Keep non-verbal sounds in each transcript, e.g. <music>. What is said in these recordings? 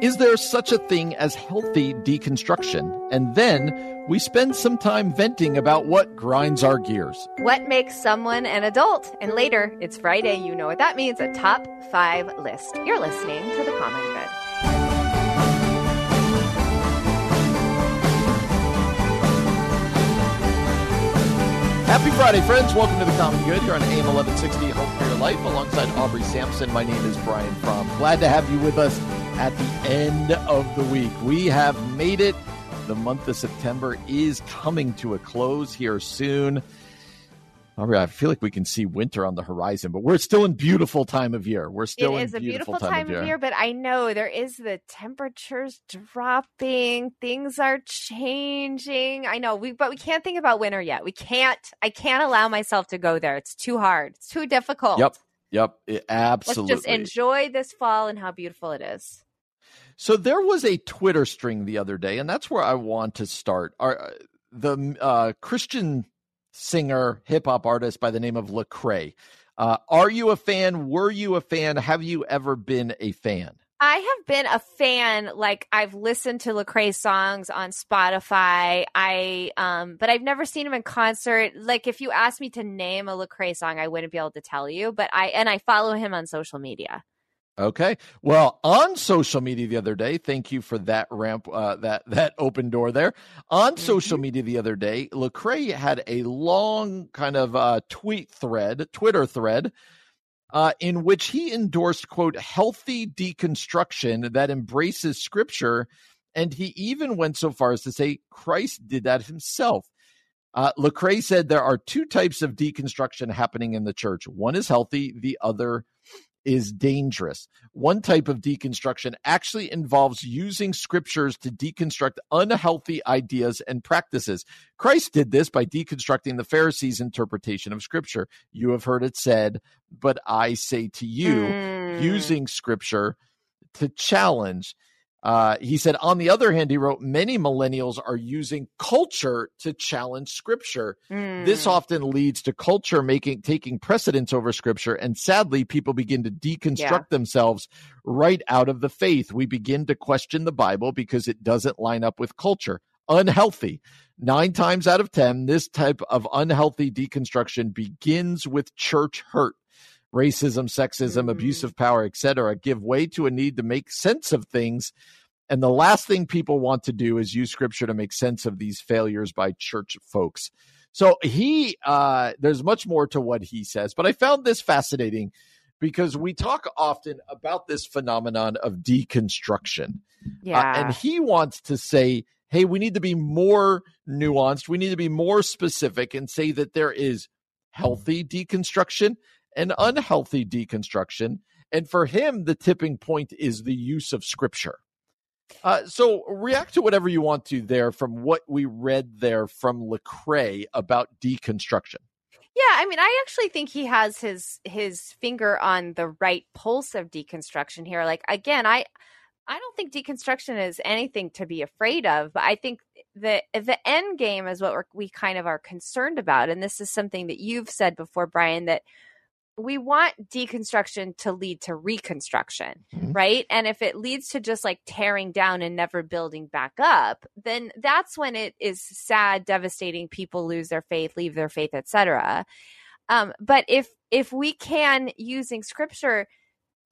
Is there such a thing as healthy deconstruction? And then we spend some time venting about what grinds our gears. What makes someone an adult? And later, it's Friday. You know what that means a top five list. You're listening to The Common Good. Happy Friday, friends. Welcome to the Common Good here on AM 1160 Hope for Your Life alongside Aubrey Sampson. My name is Brian Fromm. Glad to have you with us at the end of the week. We have made it. The month of September is coming to a close here soon. I feel like we can see winter on the horizon, but we're still in beautiful time of year. We're still it in is a beautiful, beautiful time, of year, but I know there is the temperatures dropping, things are changing. I know we, but we can't think about winter yet. We can't. I can't allow myself to go there. It's too hard. It's too difficult. Yep. Yep. It- absolutely. Let's just enjoy this fall and how beautiful it is. So there was a Twitter string the other day, and that's where I want to start. Our, the uh, Christian singer, hip hop artist by the name of Lecrae. Uh, are you a fan? Were you a fan? Have you ever been a fan? I have been a fan. Like I've listened to Lecrae songs on Spotify. I um, but I've never seen him in concert. Like if you asked me to name a Lecrae song, I wouldn't be able to tell you. But I and I follow him on social media. Okay. Well, on social media the other day, thank you for that ramp, uh, that that <laughs> open door there. On social media the other day, Lecrae had a long kind of uh, tweet thread, Twitter thread, uh, in which he endorsed quote healthy deconstruction that embraces Scripture, and he even went so far as to say Christ did that himself. Uh, Lecrae said there are two types of deconstruction happening in the church. One is healthy, the other is dangerous. One type of deconstruction actually involves using scriptures to deconstruct unhealthy ideas and practices. Christ did this by deconstructing the Pharisees' interpretation of scripture. You have heard it said, but I say to you, Mm. using scripture to challenge. Uh, he said, on the other hand, he wrote, many millennials are using culture to challenge scripture. This Mm. often leads to culture making taking precedence over scripture, and sadly, people begin to deconstruct Yeah. themselves right out of the faith. We begin to question the Bible because it doesn't line up with culture. Unhealthy. Nine times out of ten, this type of unhealthy deconstruction begins with church hurt. Racism, sexism, Mm. abuse of power, etc., give way to a need to make sense of things. And the last thing people want to do is use scripture to make sense of these failures by church folks. So he, uh, there's much more to what he says, but I found this fascinating because we talk often about this phenomenon of deconstruction. Uh, Yeah. and he wants to say, hey, we need to be more nuanced. We need to be more specific and say that there is healthy deconstruction and unhealthy deconstruction. And for him, the tipping point is the use of scripture. Uh, so react to whatever you want to there from what we read there from Lecrae about deconstruction. Yeah, I mean, I actually think he has his his finger on the right pulse of deconstruction here. Like again, I I don't think deconstruction is anything to be afraid of, but I think the the end game is what we kind of are concerned about, and this is something that you've said before, Brian, that we want deconstruction to lead to reconstruction, Mhm. right? And if it leads to just like tearing down and never building back up, then that's when it is sad, devastating. People lose their faith, leave their faith, etc. Um, but if if we can using scripture,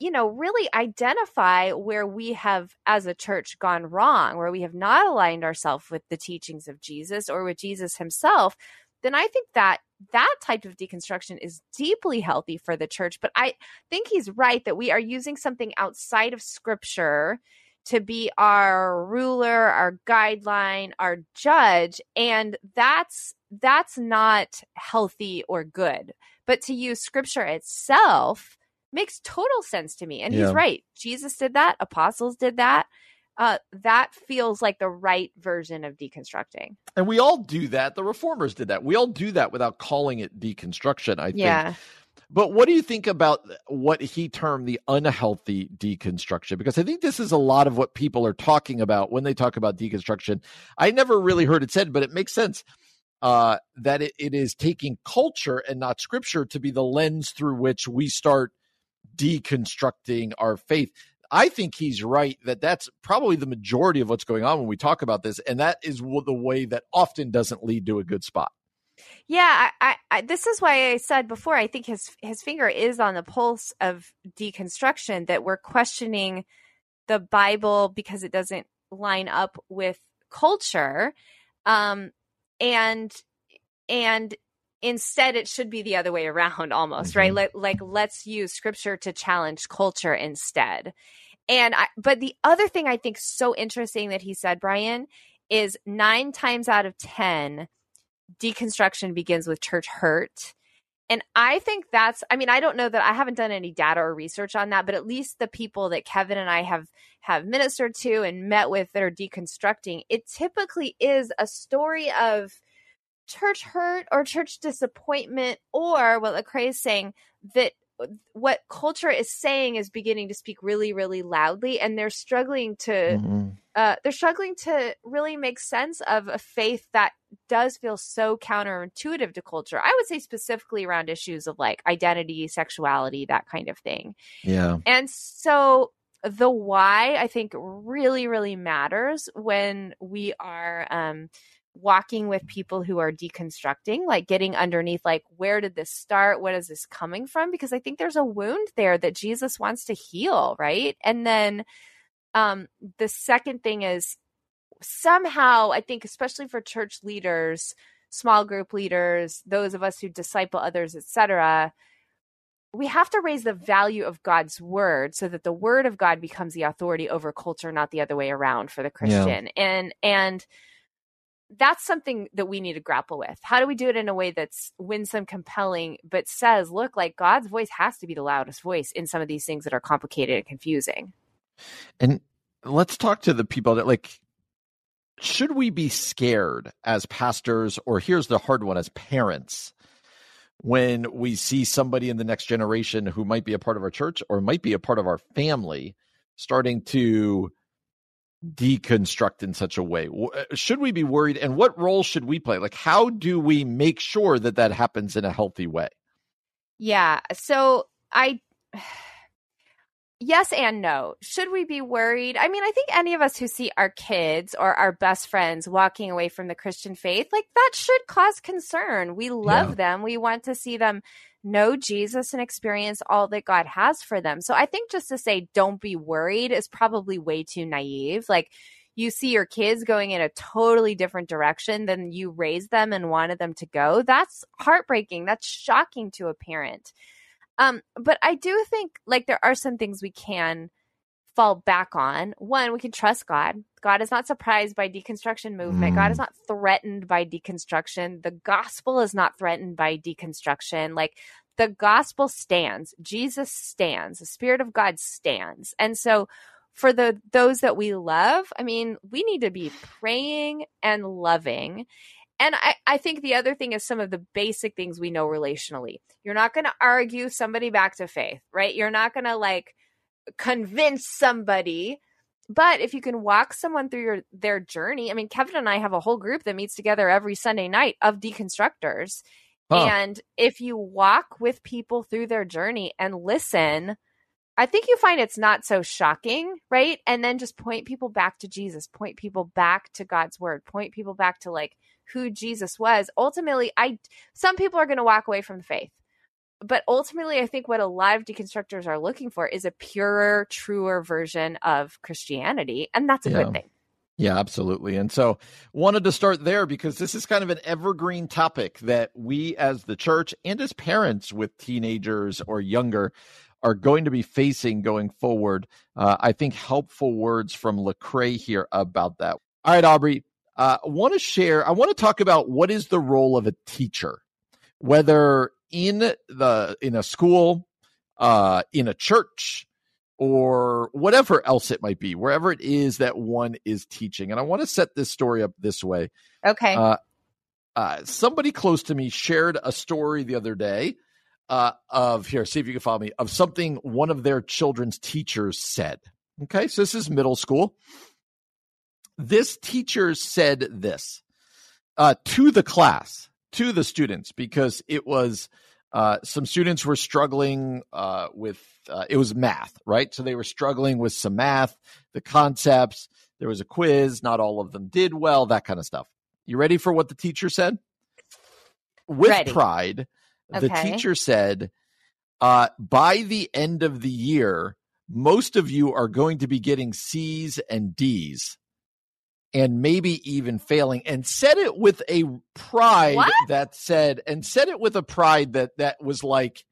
you know, really identify where we have as a church gone wrong, where we have not aligned ourselves with the teachings of Jesus or with Jesus himself, then I think that that type of deconstruction is deeply healthy for the church. But I think he's right that we are using something outside of scripture to be our ruler, our guideline, our judge, and that's that's not healthy or good. But to use scripture itself makes total sense to me. And Yeah. he's right. Jesus did that. Apostles did that. Uh, that feels like the right version of deconstructing. And we all do that. The reformers did that. We all do that without calling it deconstruction, I think. Yeah. But what do you think about what he termed the unhealthy deconstruction? Because I think this is a lot of what people are talking about when they talk about deconstruction. I never really heard it said, but it makes sense uh, that it, it is taking culture and not scripture to be the lens through which we start deconstructing our faith. I think he's right that that's probably the majority of what's going on when we talk about this, and that is the way that often doesn't lead to a good spot. Yeah, I, I, this is why I said before. I think his his finger is on the pulse of deconstruction. That we're questioning the Bible because it doesn't line up with culture, um, and and instead it should be the other way around, <laughs> almost right. Mhm. Like like let's use Scripture to challenge culture instead. And I, but the other thing I think so interesting that he said, Brian, is nine times out of ten deconstruction begins with church hurt. And I think that's I mean I don't know that I haven't done any data or research on that but at least the people that Kevin and I have have ministered to and met with that are deconstructing it typically is a story of church hurt or church disappointment or what Lecrae is saying that what culture is saying is beginning to speak really really loudly and they're struggling to Mm-hmm. uh, they're struggling to really make sense of a faith that does feel so counterintuitive to culture. I would say specifically around issues of like identity, sexuality, that kind of thing. Yeah. And so the why I think really, really matters when we are um, walking with people who are deconstructing, like getting underneath, like, where did this start? What is this coming from? Because I think there's a wound there that Jesus wants to heal, right? And then um, the second thing is somehow, I think, especially for church leaders, small group leaders, those of us who disciple others, etc., we have to raise the value of God's word so that the word of God becomes the authority over culture, not the other way around for the Christian. And and that's something that we need to grapple with. How do we do it in a way that's winsome, compelling, but says, look, like God's voice has to be the loudest voice in some of these things that are complicated and confusing. And let's talk to the people that like should we be scared as pastors or here's the hard one as parents when we see somebody in the next generation who might be a part of our church or might be a part of our family starting to deconstruct in such a way uh, should we be worried and what role should we play like how do we make sure that that happens in a healthy way Yeah. So I, <sighs> yes and no. Should we be worried? I mean, I think any of us who see our kids or our best friends walking away from the Christian faith, like that should cause concern. We love Yeah. them. We want to see them know Jesus and experience all that God has for them. So I think just to say, don't be worried is probably way too naive. Like, you see your kids going in a totally different direction than you raised them and wanted them to go. That's heartbreaking. That's shocking to a parent. Um, but I do think like there are some things we can fall back on. One, we can trust God. God is not surprised by deconstruction movement. God is mm. not threatened by deconstruction. The gospel is not threatened by deconstruction. Like the gospel stands. Jesus stands. The spirit of God stands. And so for the those that we love, I mean, we need to be praying and loving. And I, I think the other thing is some of the basic things we know relationally. You're not going to argue somebody back to faith, right? You're not going to like convince somebody. But if you can walk someone through your, their journey, I mean, Kevin and I have a whole group that meets together every Sunday night of deconstructors. Huh. And if you walk with people through their journey and listen, I think you find it's not so shocking, right? And then just point people back to Jesus, point people back to God's word, point people back to like who Jesus was. Ultimately, I some people are going to walk away from the faith. But ultimately, I think what a lot of deconstructors are looking for is a purer, truer version of Christianity, and that's a Yeah. good thing. Yeah, absolutely. And so wanted to start there because this is kind of an evergreen topic that we as the church and as parents with teenagers or younger are going to be facing going forward. Uh, I think helpful words from Lecrae here about that. All right, Aubrey, uh, I want to share, I want to talk about what is the role of a teacher, whether in the in a school, uh, in a church or whatever else it might be, wherever it is that one is teaching. And I want to set this story up this way. Okay. Uh, uh, somebody close to me shared a story the other day uh, of here, see if you can follow me, of something one of their children's teachers said. Okay, so this is middle school. This teacher said this uh, to the class, to the students, because it was uh, some students were struggling uh, with uh, it was math, right? So they were struggling with some math, the concepts. There was a quiz. Not all of them did well, that kind of stuff. You ready for what the teacher said? With Ready. pride, the teacher said, uh, by the end of the year, most of you are going to be getting C's and D's and maybe even failing and said it with a pride What? that said and said it with a pride that that was like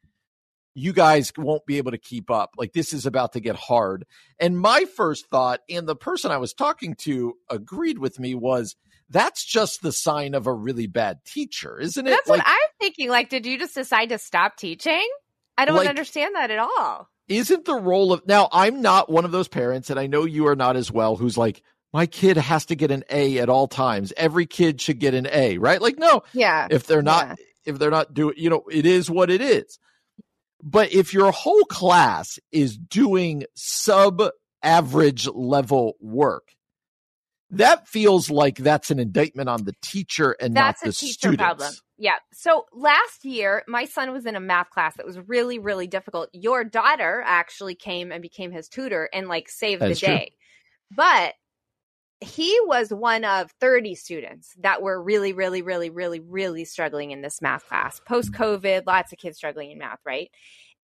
you guys won't be able to keep up like this is about to get hard and my first thought and the person i was talking to agreed with me was that's just the sign of a really bad teacher isn't it That's like what I'm thinking. Like, did you just decide to stop teaching? I don't Like- understand that at all. isn't the role of now i'm not one of those parents and i know you are not as well who's like my kid has to get an a at all times every kid should get an a right like no Yeah. if they're not Yeah. if they're not doing you know it is what it is but if your whole class is doing sub average level work that feels like that's an indictment on the teacher and That's not the students problem. Yeah. So last year, my son was in a math class that was really, really difficult. Your daughter actually came and became his tutor and like saved That the is true. day. But he was one of 30 students that were really, really, really, really, really struggling in this math class. Post COVID, lots of kids struggling in math, right?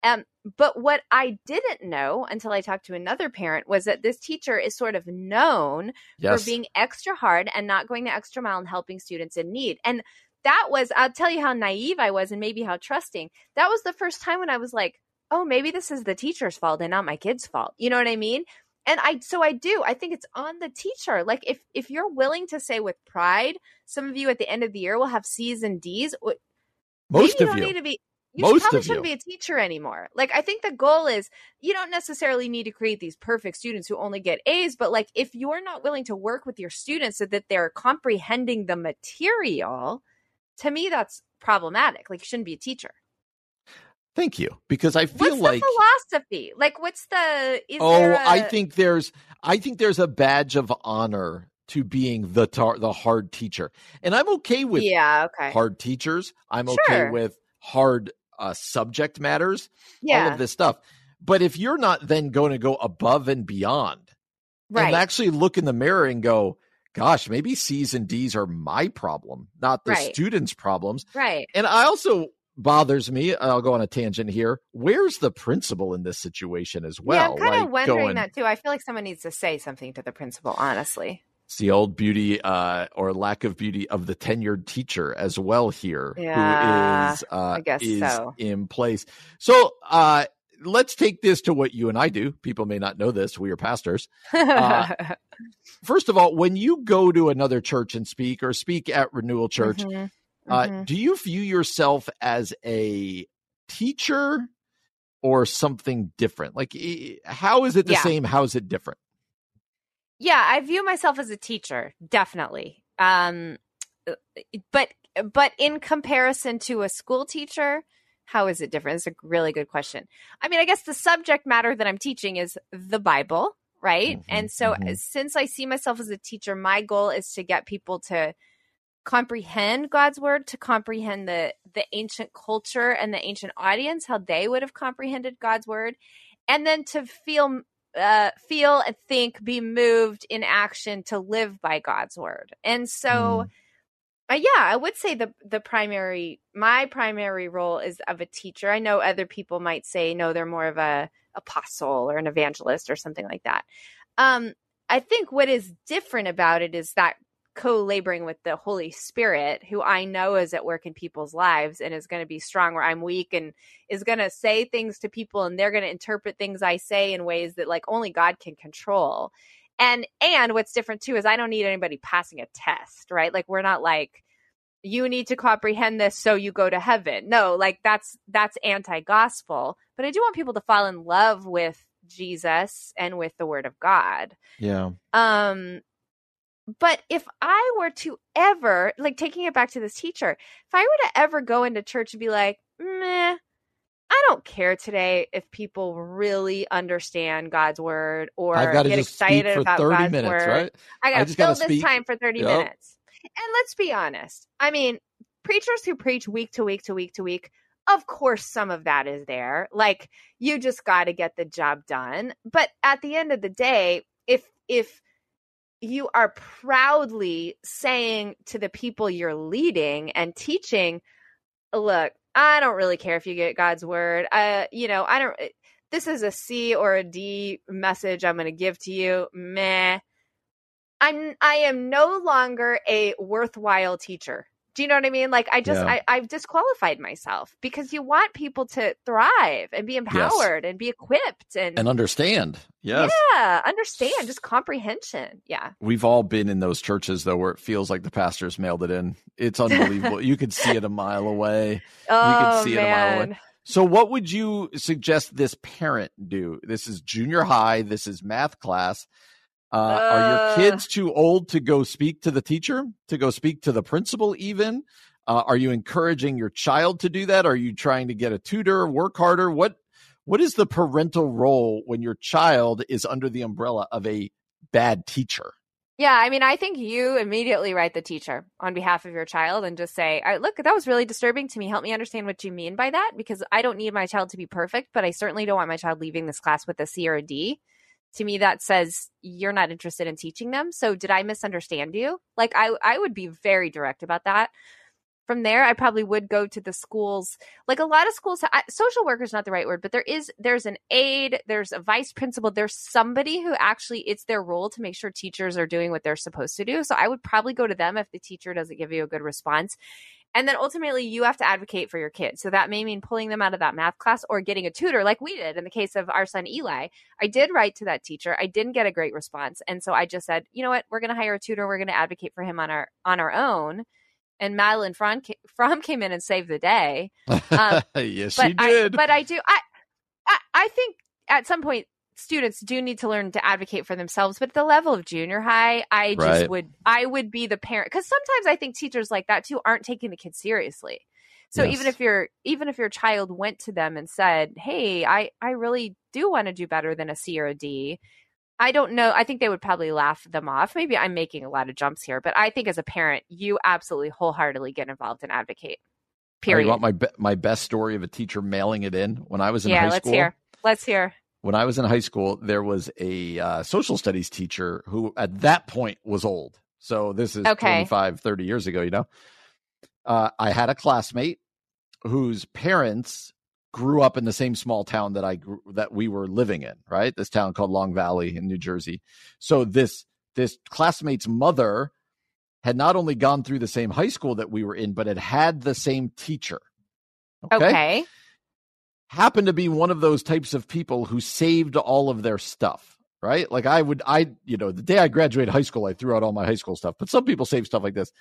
Um, but what I didn't know until I talked to another parent was that this teacher is sort of known yes for being extra hard and not going the extra mile and helping students in need. And that was, I'll tell you how naive I was and maybe how trusting. That was the first time when I was like, oh, maybe this is the teacher's fault and not my kid's fault. You know what I mean? And I, so I do. I think it's on the teacher. Like if if you're willing to say with pride, some of you at the end of the year will have C's and D's. most of don't you need to be. You Most probably of shouldn't you. be a teacher anymore. Like I think the goal is you don't necessarily need to create these perfect students who only get A's, but like if you're not willing to work with your students so that they're comprehending the material, to me that's problematic. Like you shouldn't be a teacher. Thank you because i feel What's like the philosophy? Like what's the is oh there I a- think there's I think there's a badge of honor to being the tar- the hard teacher, and I'm okay with Yeah, okay. hard teachers. I'm okay with hard uh, subject matters, Yeah, all of this stuff. But if you're not then going to go above and beyond right. and actually look in the mirror and go, gosh, maybe C's and D's are my problem, not the Right. students' problems. right. And I also bothers me. I'll go on a tangent here. Where's the principal in this situation as well? yeah, I'm kind Like, of wondering going- that too. I feel like someone needs to say something to the principal, honestly. It's the old beauty uh, or lack of beauty of the tenured teacher as well here, Yeah, who is uh, I guess is so. in place. So uh, let's take this to what you and I do. People may not know this. We are pastors. Uh, <laughs> First of all, when you go to another church and speak or speak at Renewal Church, Uh, mhm. do you view yourself as a teacher or something different? Like, how is it the Yeah. same? How is it different? yeah i view myself as a teacher definitely um but but in comparison to a school teacher how is it different it's a really good question i mean i guess the subject matter that i'm teaching is the bible right Mhm, and so mhm. since i see myself as a teacher my goal is to get people to comprehend god's word to comprehend the the ancient culture and the ancient audience how they would have comprehended god's word and then to feel uh, feel and think, be moved in action to live by God's word. And so, uh, yeah, I would say the the primary, my primary role is of a teacher. I know other people might say no, they're more of a apostle or an evangelist or something like that. Um, I think what is different about it is that co-laboring with the Holy Spirit, who I know is at work in people's lives and is going to be strong where I'm weak and is going to say things to people and they're going to interpret things I say in ways that like only God can control. And and what's different too is I don't need anybody passing a test, right? Like we're not like you need to comprehend this so you go to heaven. No, like that's that's anti-gospel. But I do want people to fall in love with Jesus and with the word of God. Yeah. Um but if I were to ever like taking it back to this teacher, if I were to ever go into church and be like, meh, I don't care today if people really understand God's word or get excited about 30 God's minutes, word. right? I gotta just fill this speak. time for 30 Yep. minutes. And let's be honest. I mean, preachers who preach week to week to week to week, of course, some of that is there. Like, you just got to get the job done. But at the end of the day, if, if, you are proudly saying to the people you're leading and teaching, look, I don't really care if you get God's word. Uh, you know, I don't this is a C or a D message I'm going to give to you. Meh. I'm I am no longer a worthwhile teacher. Do you know what I mean? Like I just Yeah. I, I've disqualified myself because you want people to thrive and be empowered and be equipped and, And understand. Yes. yeah, understand, just comprehension. Yeah. We've all been in those churches though where it feels like the pastor's mailed it in. It's unbelievable. you could see it a mile away. Oh see it a mile away. So what would you suggest this parent do? This is junior high, this is math class. Uh, are your Uh. kids too old to go speak to the teacher, to go speak to the principal even? Uh, are you encouraging your child to do that? Are you trying to get a tutor, work harder? What what is the parental role when your child is under the umbrella of a bad teacher? Yeah, I mean, I think you immediately write the teacher on behalf of your child and just say, "I- "Look, that was really disturbing to me. Help me understand what you mean by that, because I don't need my child to be perfect, but I certainly don't want my child leaving this class with a C or a D." To me, that says you're not interested in teaching them. So, did I misunderstand you? Like, I I would be very direct about that. From there, I probably would go to the schools. Like a lot of schools, I, social worker is not the right word, but there is there's an aide, there's a vice principal, there's somebody who actually it's their role to make sure teachers are doing what they're supposed to do. So I would probably go to them if the teacher doesn't give you a good response. And then ultimately, you have to advocate for your kids. So that may mean pulling them out of that math class or getting a tutor, like we did in the case of our son Eli. I did write to that teacher. I didn't get a great response, and so I just said, you know what, we're going to hire a tutor. We're going to advocate for him on our on our own. And Madeline Fromm Fromm came in and saved the day. Um, <laughs> yes, she I, did. but I do. I, I I think at some point students do need to learn to advocate for themselves. But at the level of junior high, I just Right. would I would be the parent because sometimes I think teachers like that too aren't taking the kids seriously. So Yes. even if your even if your child went to them and said, "Hey, I I really do want to do better than a C or a D," I don't know. I think they would probably laugh them off. Maybe I'm making a lot of jumps here, but I think as a parent, you absolutely wholeheartedly get involved and advocate. Oh, Period. You want my be- my best story of a teacher mailing it in when I was in yeah, high let's school? hear. Let's hear. When I was in high school, there was a uh, social studies teacher who at that point was old. So this is Okay. 25, 30 years ago, you know. Uh, I had a classmate whose parents grew up in the same small town that I grew, that we were living in, right? This town called Long Valley in New Jersey. So this this classmate's mother had not only gone through the same high school that we were in, but had had the same teacher. Okay. Happened to be one of those types of people who saved all of their stuff, right? Like I would, I, you know, the day I graduated high school, I threw out all my high school stuff, but some people save stuff like this.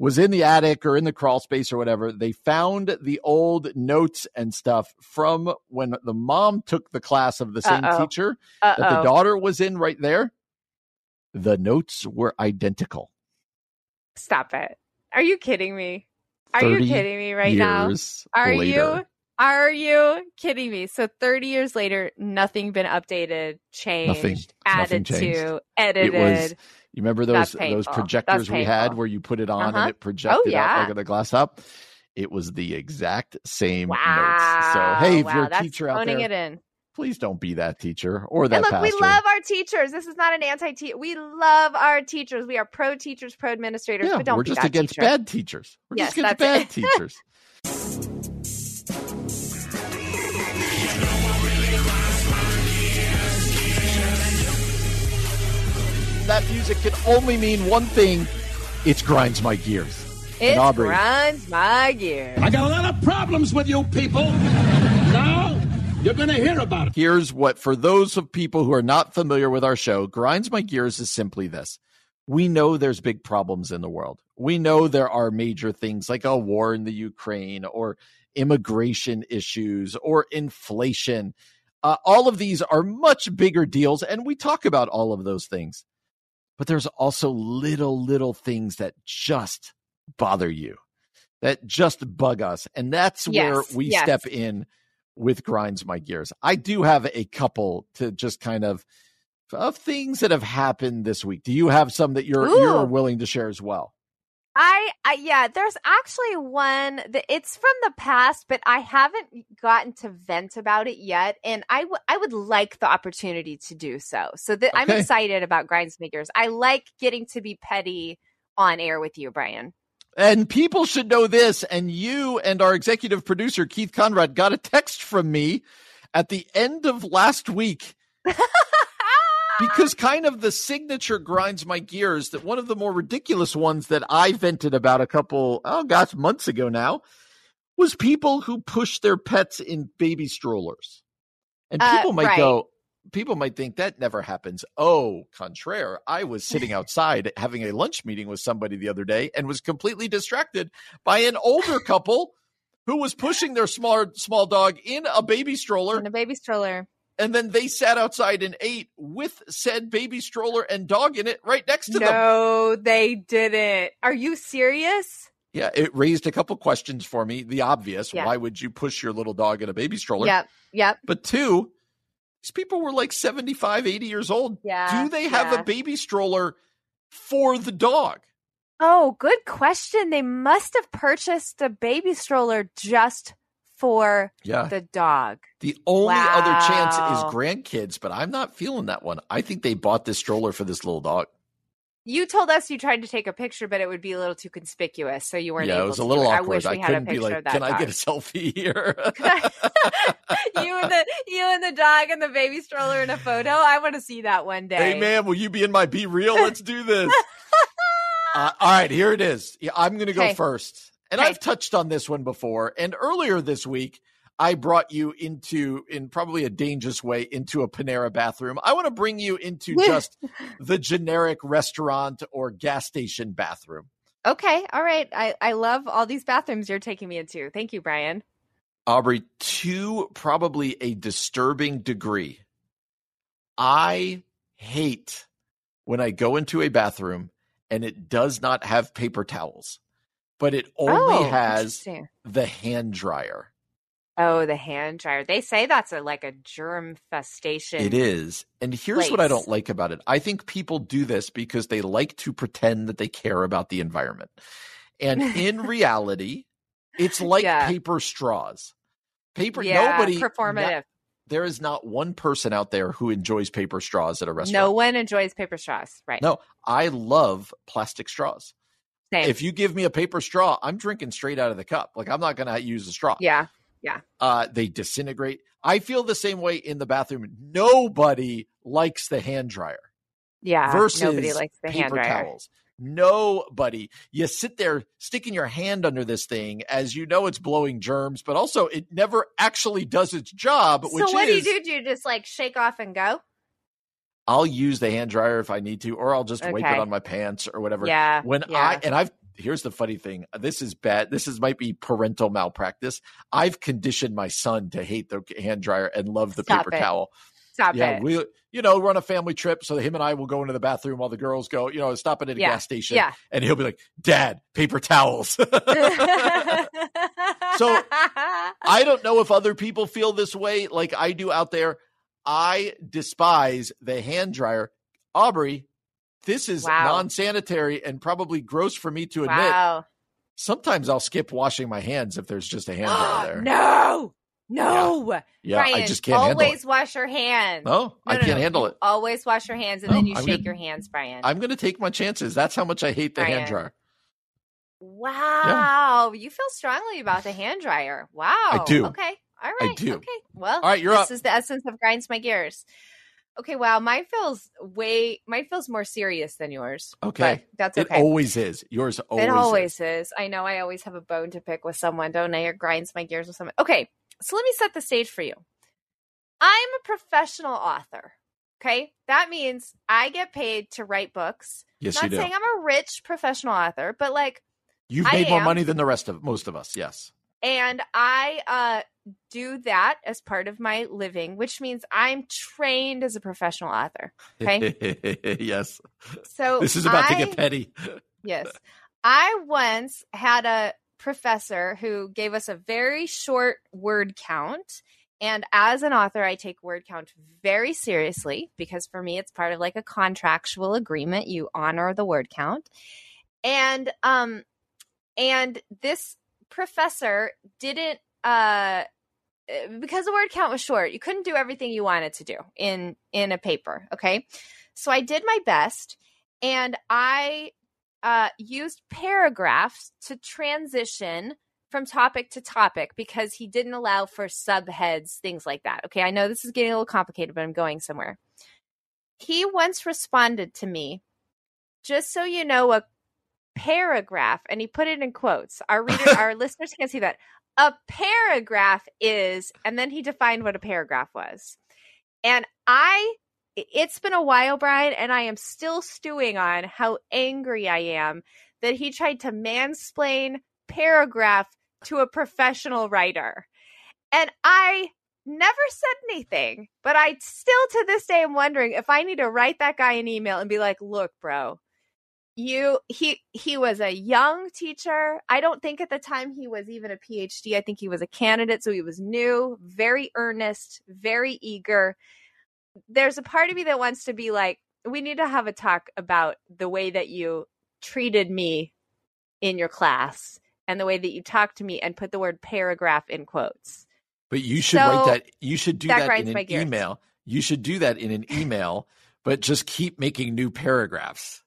Was in the attic or in the crawl space or whatever. They found the old notes and stuff from when the mom took the class of the same Uh-oh. teacher Uh that the daughter was in right there. The notes were identical. Stop it. Are you kidding me? Are you kidding me right now? Are later. you? Are you kidding me? So 30 years later, nothing been updated, changed, Nothing. added Nothing changed. to, It edited. was you remember those those projectors we had where you put it on Uh-huh. and it projected yeah. out like the glass up? It was the exact same wow. notes. So hey, if wow, you're a teacher out there, it in. please don't be that teacher or that And look, pastor. we love our teachers. This is not an anti-teacher. We love our teachers. We are pro teachers, pro administrators, yeah, but don't we're just that against teacher. bad teachers. We're Yes, just against bad <laughs> teachers. That music can only mean one thing. It grinds my gears. It grinds my gears. I got a lot of problems with you people. Now you're going to hear about it. Here's what, for those of people who are not familiar with our show, Grinds My Gears is simply this. we know there's big problems in the world. We know there are major things like a war in the Ukraine or immigration issues or inflation. Uh, all of these are much bigger deals, and we talk about all of those things. But there's also little, little things that just bother you, that just bug us. And that's Yes, where we yes. step in with Grinds My Gears. I do have a couple to just kind of of things that have happened this week. Do you have some that you're Ooh. you're willing to share as well? I, I yeah, there's actually one that it's from the past, but I haven't gotten to vent about it yet, and I w- I would like the opportunity to do so. So that I'm excited about Grinds My Gears. I like getting to be petty on air with you, Brian. And people should know this. And you and our executive producer, Keith Conrad, got a text from me at the end of last week <laughs> because kind of the signature grinds my gears that one of the more ridiculous ones that I vented about a couple, oh gosh, months ago now was people who push their pets in baby strollers. And Uh, people might right. go, people might think that never happens. Oh, contraire. I was sitting outside having a lunch meeting with somebody the other day and was completely distracted by an older couple who was pushing their small small dog in a baby stroller in a baby stroller. And then they sat outside and ate with said baby stroller and dog in it right next to them. No, they didn't. Are you serious? Yeah, it raised a couple questions for me. The obvious, Yeah. why would you push your little dog in a baby stroller? Yep, yep. But two, these people were like 75, 80 years old. Yeah, Do they have yeah. a baby stroller for the dog? Oh, good question. They must have purchased a baby stroller just for Yeah. the dog. The only other chance is grandkids, but I'm not feeling that one. I think they bought this stroller for this little dog. You told us you tried to take a picture, but it would be a little too conspicuous, so you weren't yeah, it was to a little it. I awkward. wish I, we had a couldn't be picture like, of that "Can I get a selfie here?" <laughs> you and the you and the dog and the baby stroller in a photo. I want to see that one day. Hey, man, will you be in my BeReal? Let's do this. <laughs> uh, all right, here it is. Yeah, I'm going to go Okay. first. And Okay. I've touched on this one before. And earlier this week, I brought you into, in probably a dangerous way, into a Panera bathroom. I want to bring you into just <laughs> the generic restaurant or gas station bathroom. Okay, all right. I I love all these bathrooms you're taking me into. Thank you, Brian. Aubrey, to probably a disturbing degree, I hate when I go into a bathroom and it does not have paper towels, but it only oh, has the hand dryer. Oh, the hand dryer. They say that's a like a germ festation. It is. And here's what I don't like about it. I think people do this because they like to pretend that they care about the environment. And in <laughs> reality, it's like Yeah. paper straws. Paper Yeah, nobody performative. there is not one person out there who enjoys paper straws at a restaurant. No one enjoys paper straws, right? No, I love plastic straws. Same. If you give me a paper straw, I'm drinking straight out of the cup. Like I'm not going to use a straw. yeah. Yeah. Uh, they disintegrate. I feel the same way in the bathroom. Nobody likes the hand dryer Yeah. versus nobody likes the hand paper dryer. towels. Nobody. You sit there sticking your hand under this thing as you know it's blowing germs, but also it never actually does its job, which so what is do you do? Do you just like shake off and go? I'll use the hand dryer if I need to, or I'll just wipe it on my pants or whatever. Yeah. when yeah. I and I've here's the funny thing. This is bad. This is might be parental malpractice. I've conditioned my son to hate the hand dryer and love the Stop paper it. towel. Stop yeah, it. we you know we're on a family trip, so him and I will go into the bathroom while the girls go. You know, stopping at a Yeah. gas station, Yeah. and he'll be like, "Dad, paper towels." <laughs> so I don't know if other people feel this way like I do out there. I despise the hand dryer. Aubrey, this is Wow. non-sanitary and probably gross for me to admit. wow. Sometimes I'll skip washing my hands if there's just a hand dryer <gasps> there. no. No. Yeah, I Brian, just can't handle always wash your hands. No, I no, can't no. handle it. Always wash your hands and No, then you I'm shake gonna- your hands, Brian. I'm going to take my chances. That's how much I hate the hand dryer. wow. You feel strongly about the hand dryer. Wow. I do. Okay. All right. do. Okay. Well, All right, you're this up. is the essence of grinds my gears. Okay, wow, mine feels way mine feels more serious than yours. Okay. that's It okay. always is. Yours always. it is. always is. I know I always have a bone to pick with someone, don't I? Or grinds my gears with someone. Okay, so let me set the stage for you. I'm a professional author. Okay. That means I get paid to write books. Yes, Not you do. saying I'm a rich professional author, but like, You've I made more money than the rest of most of us. Yes. and I uh, do that as part of my living, which means I'm trained as a professional author. Okay. <laughs> yes. So This is about to get petty. Yes. <laughs> I once had a professor who gave us a very short word count. And as an author, I take word count very seriously because for me, it's part of like a contractual agreement. You honor the word count. And, um, and this professor didn't, uh, because the word count was short, you couldn't do everything you wanted to do in, in a paper. Okay. So I did my best and I uh, used paragraphs to transition from topic to topic because he didn't allow for subheads, things like that. Okay, I know this is getting a little complicated, but I'm going somewhere. He once responded to me, just so you know, a paragraph, and he put it in quotes. Our reader, <laughs> our listeners can't see that. A paragraph is, and then he defined what a paragraph was. And I it's been a while, Brian, and I am still stewing on how angry I am that he tried to mansplain paragraph to a professional writer. And I never said anything, but I still to this day am wondering if I need to write that guy an email and be like, "Look, bro, you he he was a young teacher. I don't think at the time he was even a PhD. I think he was a candidate, so he was new, very earnest, very eager." there's a part of me that wants to be like, we need to have a talk about the way that you treated me in your class and the way that you talked to me and put the word paragraph in quotes. But you should So, write that. You should do that that, in an gears. email. You should do that in an <laughs> email, but just keep making new paragraphs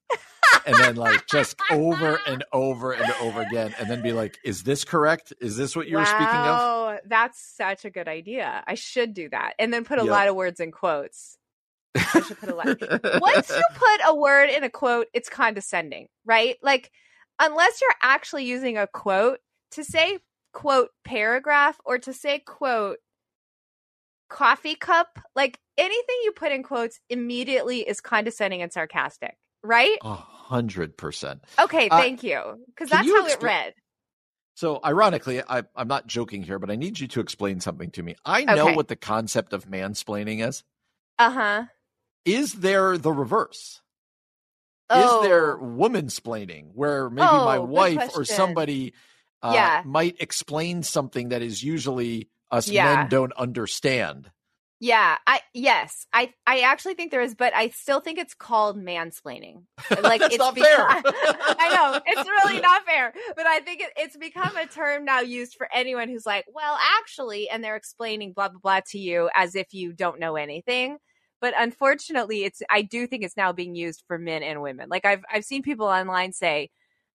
and then like just over and over and over again and then be like is this correct is this what you wow, were speaking of Oh, that's such a good idea i should do that and then put a yep. lot of words in quotes I should put a lot. Once you <laughs> put a word in a quote, it's condescending, right? Like, unless you're actually using a quote to say quote paragraph or to say quote coffee cup, like anything you put in quotes immediately is condescending and sarcastic, right? Uh-huh. 100%. Okay, uh, thank uh, you. Because that's you how expl- it read. So, ironically, I, am not joking here, but I need you to explain something to me. I know okay. what the concept of mansplaining is. Uh huh. Is there the reverse? Oh. Is there oh. womansplaining where maybe oh, my wife or somebody uh, yeah. might explain something that is usually us yeah. men don't understand? Yeah, I yes, I I actually think there is, but I still think it's called mansplaining. <laughs> Like That's it's not become- fair. <laughs> I know <laughs> it's really not fair, but I think it, it's become a term now used for anyone who's like, well, actually, and they're explaining blah blah blah to you as if you don't know anything. But unfortunately, it's I do think it's now being used for men and women. Like I've I've seen people online say,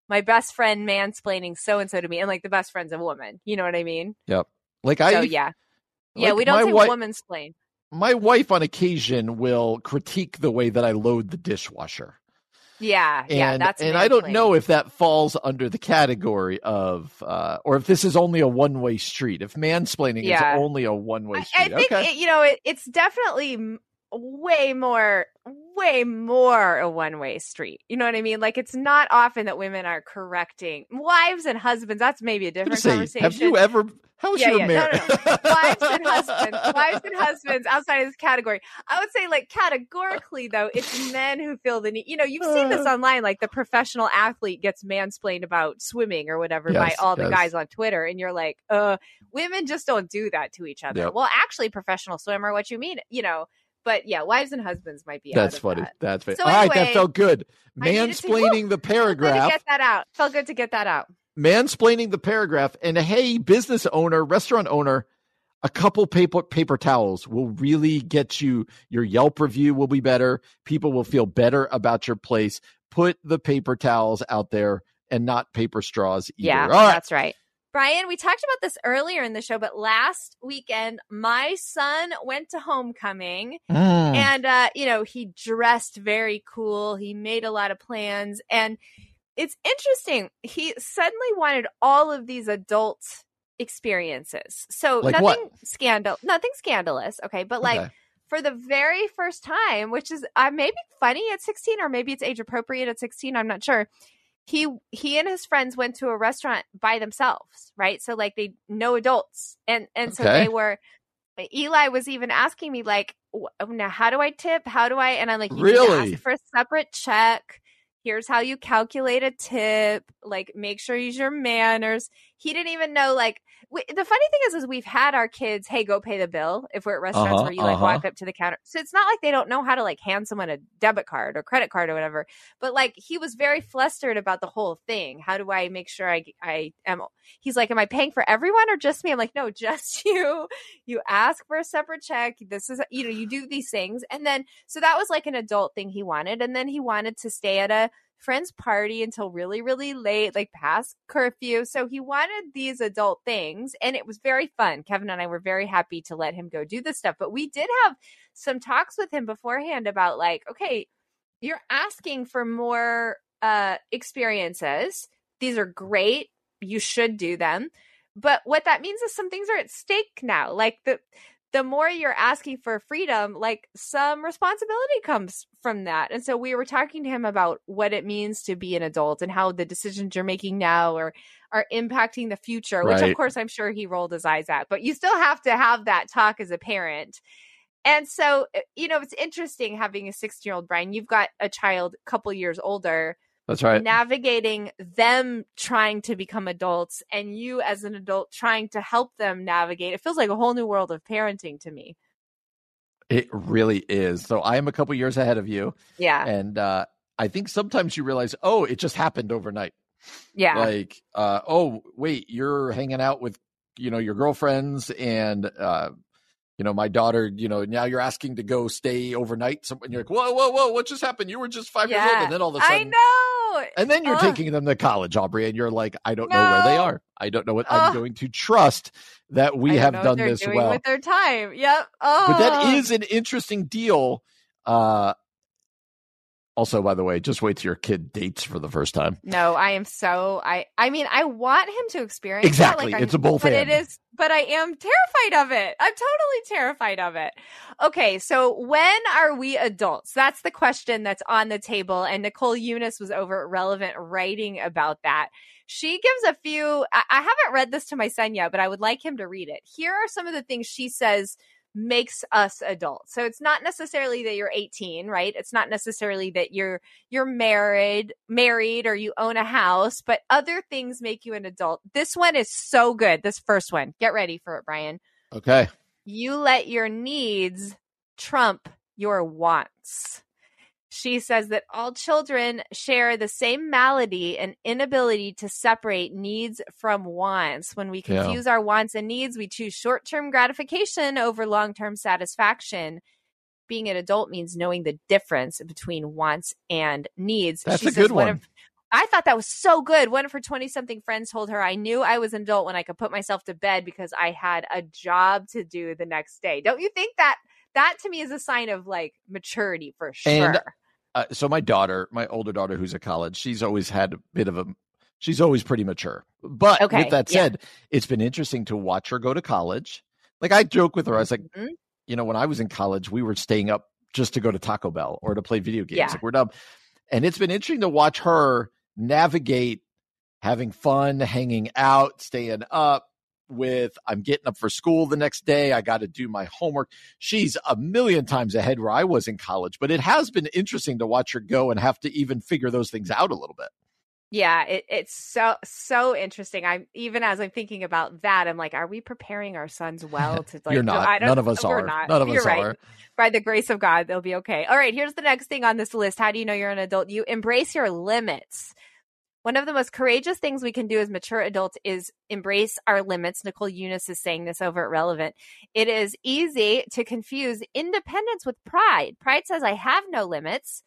my best friend mansplaining so and so to me, and like the best friend's a woman. You know what I mean? Yep. Like I, so yeah, yeah, like we don't say wi- woman splain. my wife on occasion will critique the way that I load the dishwasher. Yeah, yeah, and that's and I don't mansplaining. know if that falls under the category of uh or if this is only a one way street. If mansplaining Yeah. is only a one way I, I street. think okay. it, you know it, it's definitely way more way more a one-way street you know what i mean like it's not often that women are correcting wives and husbands that's maybe a different gonna conversation say, have you ever how's Yeah, your yeah, marriage? no, no. wives and husbands wives and husbands outside of this category i would say like categorically though it's <laughs> men who feel the need you know you've seen this Uh. online like the professional athlete gets mansplained about swimming or whatever by all the yes. guys on twitter and you're like uh women just don't do that to each other Yep. well actually professional swimmer what you mean you know but yeah wives and husbands might be That's out of funny. that. That's funny. So All right, that felt good. Needed to- Mansplaining <laughs> the Felt good to paragraph. get that out felt good to get that out mansplaining the paragraph and hey business owner restaurant owner a couple paper paper towels will really get you your yelp review will be better people will feel better about your place put the paper towels out there and not paper straws either. Yeah, all right that's right. Brian, we talked about this earlier in the show, but last weekend my son went to homecoming Mm. and uh, you know, he dressed very cool. He made a lot of plans and it's interesting. He suddenly wanted all of these adult experiences. So Like nothing what? scandal nothing scandalous, okay, but like Okay. for the very first time, which is uh, maybe funny at 16 or maybe it's age appropriate at 16, I'm not sure. He he and his friends went to a restaurant by themselves, right? So like they no adults. And and so Okay. they were Eli was even asking me like now how do I tip? How do I and I'm like you Really? ask for a separate check. Here's how you calculate a tip. Like make sure you use your manners. He didn't even know like we, the funny thing is, is we've had our kids, hey, go pay the bill if we're at restaurants Uh-huh, where you like uh-huh. walk up to the counter. So it's not like they don't know how to like hand someone a debit card or credit card or whatever. But like he was very flustered about the whole thing. How do I make sure I I am? He's like, am I paying for everyone or just me? I'm like, no, just <laughs> you. You ask for a separate check. This is you know you do these things, and then so that was like an adult thing he wanted, and then he wanted to stay at a friend's party until really, really late, like past curfew. So he wanted these adult things, and it was very fun. Kevin and I were very happy to let him go do this stuff. But we did have some talks with him beforehand about, like, okay, you're asking for more uh, experiences. These are great. You should do them. But what that means is some things are at stake now. Like the the more you're asking for freedom, like some responsibility comes from that. And so we were talking to him about what it means to be an adult and how the decisions you're making now are are impacting the future, which of course I'm sure he rolled his eyes at. But you still have to have that talk as a parent. And so, uh, you know, it's interesting having a 16 year old Brian. You've got a child a couple years older That's right. navigating them trying to become adults and you as an adult trying to help them navigate. It feels like a whole new world of parenting to me. It really is. So I am a couple years ahead of you, Yeah. and uh, I think sometimes you realize, oh, it just happened overnight. Yeah. Like, uh, oh, wait, you're hanging out with, you know, your girlfriends, and uh, you know, my daughter. You know, now you're asking to go stay overnight. So, and you're like, whoa, whoa, whoa, what just happened? You were just five years old, and then all of a sudden, I know. and then you're Ugh. taking them to college, Aubrey, and you're like, I don't know where they are. I don't know what I'm going to trust that we have done they're this doing well. with their time. Yep. Oh. but that is an interesting deal. Uh, also, by the way, just wait till your kid dates for the first time. No, I am so I I mean I want him to experience Exactly. like, It's a both But it is but I am terrified of it. I'm totally terrified of it. Okay, so when are we adults? That's the question that's on the table and Nicole Unice was over at Relevant writing about that. She gives a few I, I haven't read this to my son yet, but I would like him to read it. Here are some of the things she says makes us adults. So it's not necessarily that you're 18, right? It's not necessarily that you're you're married, married or you own a house, but other things make you an adult. This one is so good. This first one. Get ready for it, Brian. Okay. You let your needs trump your wants. She says that all children share the same malady and inability to separate needs from wants. When we Yeah. confuse our wants and needs, we choose short term gratification over long term satisfaction. Being an adult means knowing the difference between wants and needs. That's she a says good one. of- I thought that was so good. One of her 20 something friends told her, I knew I was an adult when I could put myself to bed because I had a job to do the next day. Don't you think that that to me is a sign of like maturity for sure? And uh, so my daughter, my older daughter, who's at college, she's always had a bit of a. She's always pretty mature. But Okay, with that yeah. said, it's been interesting to watch her go to college. Like I joke with her, I was like, Mhm. you know, when I was in college, we were staying up just to go to Taco Bell or to play video games. Yeah. Like we're dumb. And it's been interesting to watch her navigate having fun, hanging out, staying up with I'm getting up for school the next day. I got to do my homework. She's a million times ahead where I was in college, but it has been interesting to watch her go and have to even figure those things out a little bit. Yeah, it, it's so so interesting. I'm even as I'm thinking about that, I'm like, are we preparing our sons well to <laughs> like? You're not. I don't- None of us are. Not. None of You're us right. are. By the grace of God, they'll be okay. All right, here's the next thing on this list. How do you know you're an adult? You embrace your limits. One of the most courageous things we can do as mature adults is embrace our limits. Nicole Unice is saying this over at Relevant. It is easy to confuse independence with pride. Pride says, I have no limits.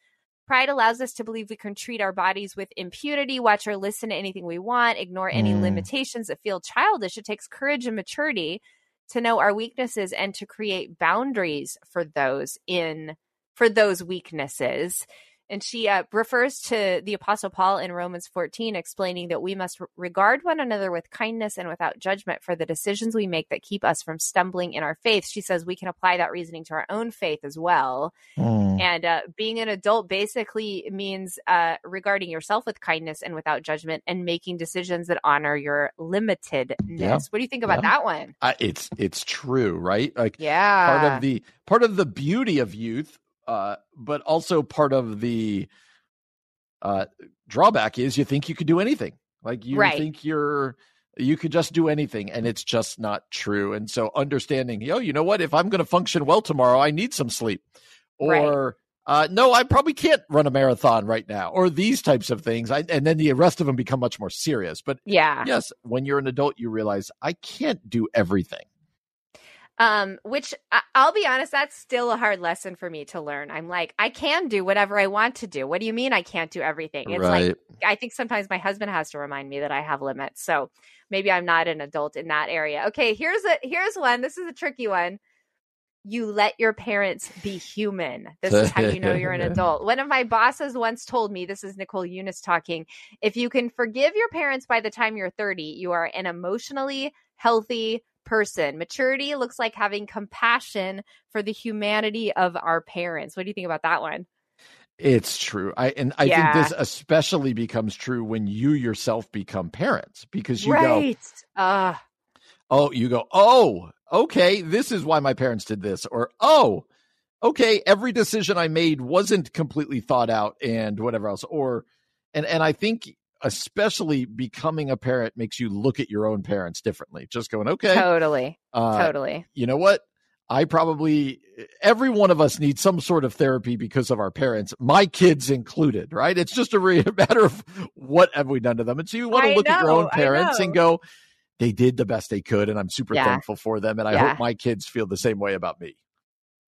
Pride allows us to believe we can treat our bodies with impunity, watch or listen to anything we want, ignore any Mm. limitations that feel childish. It takes courage and maturity to know our weaknesses and to create boundaries for those in for those weaknesses. And she uh, refers to the Apostle Paul in Romans 14, explaining that we must regard one another with kindness and without judgment for the decisions we make that keep us from stumbling in our faith. She says we can apply that reasoning to our own faith as well. Mm. And uh, being an adult basically means uh, regarding yourself with kindness and without judgment and making decisions that honor your limitedness. Yeah. What do you think about yeah. that one? it's it's true, right? Like, yeah, part of the part of the beauty of youth uh, but also part of the uh, drawback is you think you could do anything. Like you right. think you're you could just do anything and it's just not true. And so understanding, yo, you know what? If I'm going to function well tomorrow, I need some sleep. Or right. uh, no, I probably can't run a marathon right now, or these types of things. I, and then the rest of them become much more serious. But yeah, yes, when you're an adult, you realize I can't do everything. Um, which I'll be honest, that's still a hard lesson for me to learn. I'm like, I can do whatever I want to do. What do you mean I can't do everything? It's right. like, I think sometimes my husband has to remind me that I have limits. So maybe I'm not an adult in that area. Okay, here's a here's one. This is a tricky one. You let your parents be human. This is how you know you're an <laughs> adult. One of my bosses once told me, this is Nicole Unice talking, if you can forgive your parents by the time you're 30, you are an emotionally healthy person. Maturity looks like having compassion for the humanity of our parents. What do you think about that one? It's true. I and I yeah. think this especially becomes true when you yourself become parents because you right. go uh. Oh, you go, "Oh, okay, this is why my parents did this." Or, "Oh, okay, every decision I made wasn't completely thought out and whatever else." Or and and I think especially becoming a parent makes you look at your own parents differently. Just going, okay, totally, uh, totally. You know what? I probably every one of us needs some sort of therapy because of our parents, my kids included. Right? It's just a re- <laughs> matter of what have we done to them, and so you want to look know, at your own parents and go, they did the best they could, and I'm super yeah. thankful for them, and I yeah. hope my kids feel the same way about me.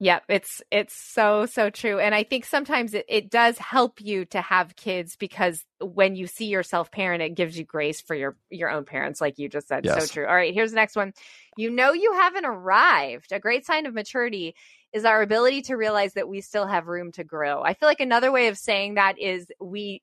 Yep, it's it's so so true, and I think sometimes it, it does help you to have kids because when you see yourself parent, it gives you grace for your your own parents, like you just said. Yes. So true. All right, here's the next one. You know you haven't arrived. A great sign of maturity is our ability to realize that we still have room to grow. I feel like another way of saying that is we,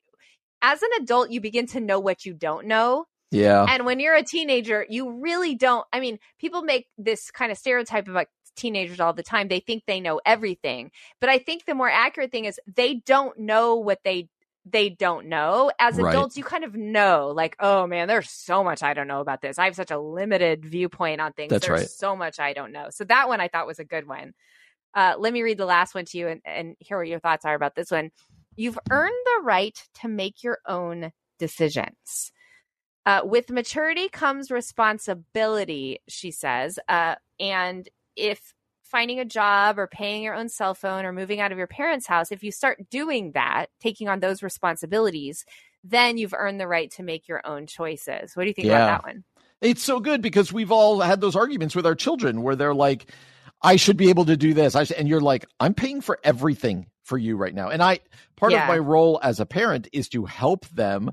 as an adult, you begin to know what you don't know. Yeah. And when you're a teenager, you really don't. I mean, people make this kind of stereotype of like teenagers all the time. They think they know everything. But I think the more accurate thing is they don't know what they they don't know. As right. adults, you kind of know, like, oh man, there's so much I don't know about this. I have such a limited viewpoint on things. That's there's right. so much I don't know. So that one I thought was a good one. Uh, let me read the last one to you and, and hear what your thoughts are about this one. You've earned the right to make your own decisions. Uh, with maturity comes responsibility, she says. Uh, and if finding a job or paying your own cell phone or moving out of your parents' house, if you start doing that, taking on those responsibilities, then you've earned the right to make your own choices. What do you think yeah. about that one? It's so good because we've all had those arguments with our children where they're like, I should be able to do this. I and you're like, I'm paying for everything for you right now. And I part yeah. of my role as a parent is to help them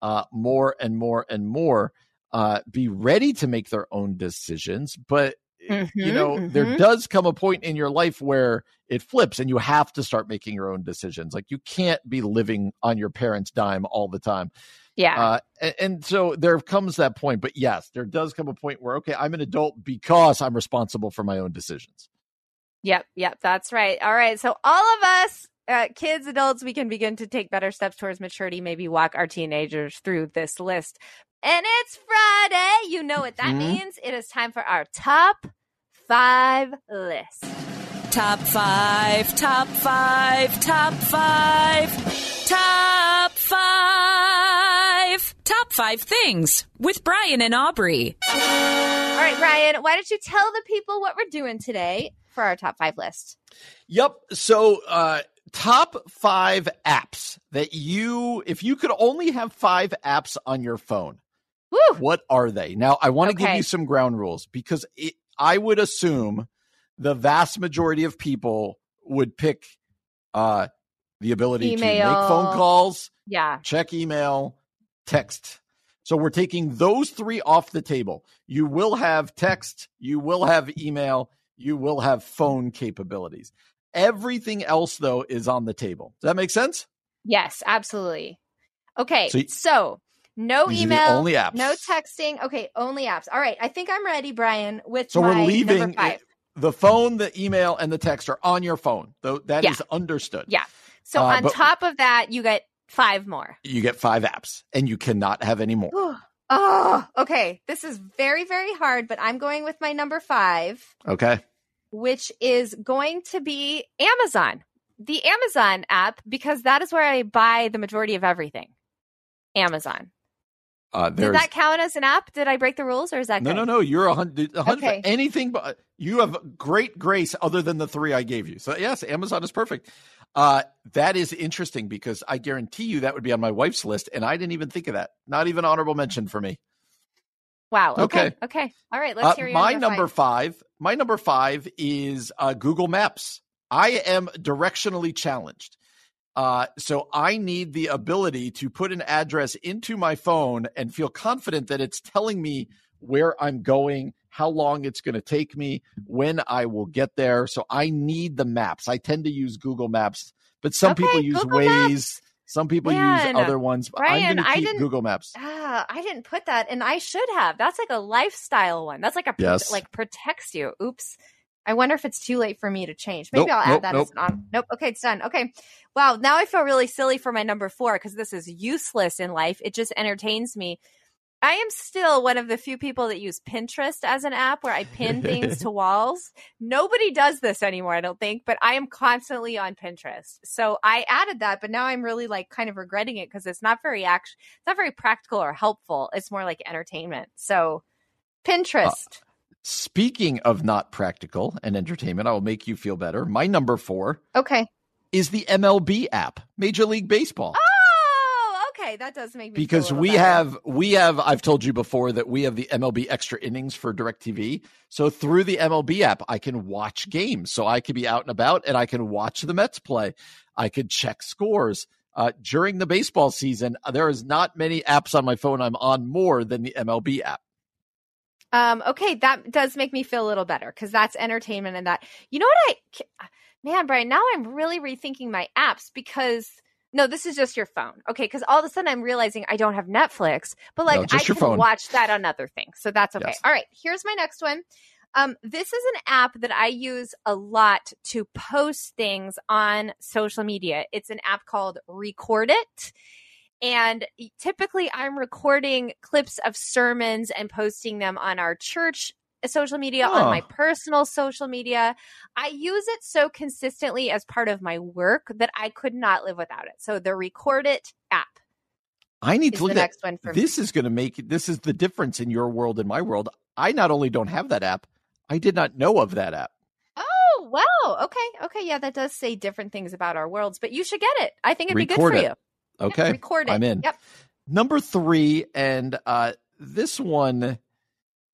uh, more and more and more uh, be ready to make their own decisions. But Mm-hmm, you know, mm-hmm. there does come a point in your life where it flips and you have to start making your own decisions. Like you can't be living on your parents' dime all the time. Yeah. Uh, and, and, so there comes that point. But yes, there does come a point where, okay, I'm an adult because I'm responsible for my own decisions. Yep. Yep. That's right. All right. So all of us, uh, kids, adults, we can begin to take better steps towards maturity, maybe walk our teenagers through this list. And it's Friday. You know what that mm-hmm. means. It is time for our top five list. Top five, top five, top five, top five, top five things with Brian and Aubrey. All right, Brian, why don't you tell the people what we're doing today for our top five list? Yep. So, uh, top five apps that you, if you could only have five apps on your phone, Woo. what are they? Now, I want to okay. give you some ground rules because it, I would assume the vast majority of people would pick uh, the ability email. to make phone calls, yeah, check email, text. So we're taking those three off the table. You will have text, you will have email, you will have phone capabilities. Everything else, though, is on the table. Does that make sense? Yes, absolutely. Okay, So so, no These email, only apps. no texting. Okay, only apps. All right, I think I'm ready, Brian. With So we're leaving five. the phone, the email, and the text are on your phone. Though that is Yeah. understood. Yeah. So Uh, on top of that, you get five more. You get five apps, and you cannot have any more. oh, okay. This is very, very hard, but I'm going with my number five, Okay. which is going to be Amazon, the Amazon app, because that is where I buy the majority of everything. Amazon. Uh, Did that count as an app? Did I break the rules, or is that no, good? no, no. You're a hundred. Okay. Anything but you have great grace other than the three I gave you. So yes, Amazon is perfect. Uh, that is interesting because I guarantee you that would be on my wife's list, and I didn't even think of that. Not even honorable mention for me. Wow. Okay. Okay. Okay. All right. Let's Uh, hear your my number, number five. five. My number five is uh, Google Maps. I am directionally challenged. Uh, so I need the ability to put an address into my phone and feel confident that it's telling me where I'm going, how long it's going to take me, when I will get there. So I need the maps. I tend to use Google Maps, but some Okay, people use Google Waze. Maps. Some people Man, use other ones. But I'm going to keep didn't- Google Maps. Ah, I didn't put that, and I should have. That's like a lifestyle one. That's like a Yes. like protects you. Oops. I wonder if it's too late for me to change. Maybe Nope, I'll add nope, that nope. as an on. Nope. Okay, it's done. Okay. Wow. Now I feel really silly for my number four because this is useless in life. It just entertains me. I am still one of the few people that use Pinterest as an app where I pin things <laughs> to walls. Nobody does this anymore, I don't think, but I am constantly on Pinterest. So I added that, but now I'm really like kind of regretting it because it's not very act it's not very practical or helpful. It's more like entertainment. So uh, Pinterest. Speaking of not practical and entertainment, I will make you feel better. My number four okay. is the MLB app, Major League Baseball. Oh, okay. That does make me because we better. have we have I've told you before that we have the MLB extra innings for DirecTV. So through the MLB app, I can watch games. So I could be out and about and I can watch the Mets play. I could check scores. Uh, during the baseball season, there is not many apps on my phone I'm on more than the MLB app. Um, okay, that does make me feel a little better because that's entertainment and that. You know what I, man, Brian, now I'm really rethinking my apps because no, this is just your phone. Okay, because all of a sudden I'm realizing I don't have Netflix, but like No, I can phone. watch that on other things. So that's okay. Yes. All right, here's my next one. Um, this is an app that I use a lot to post things on social media. It's an app called Record It. And typically, I'm recording clips of sermons and posting them on our church uh, social media, on Oh. my personal social media. I use it so consistently as part of my work that I could not live without it. So, the Record It app I need to look the at next one for me. this is going to make this is the difference in your world and my world. I not only don't have that app, I did not know of that app. Oh, wow. Okay. Okay. Yeah, that does say different things about our worlds, but you should get it. I think it'd be good for it. you. Okay, Yeah, record it. I'm in. Yep. Number three, and uh, this one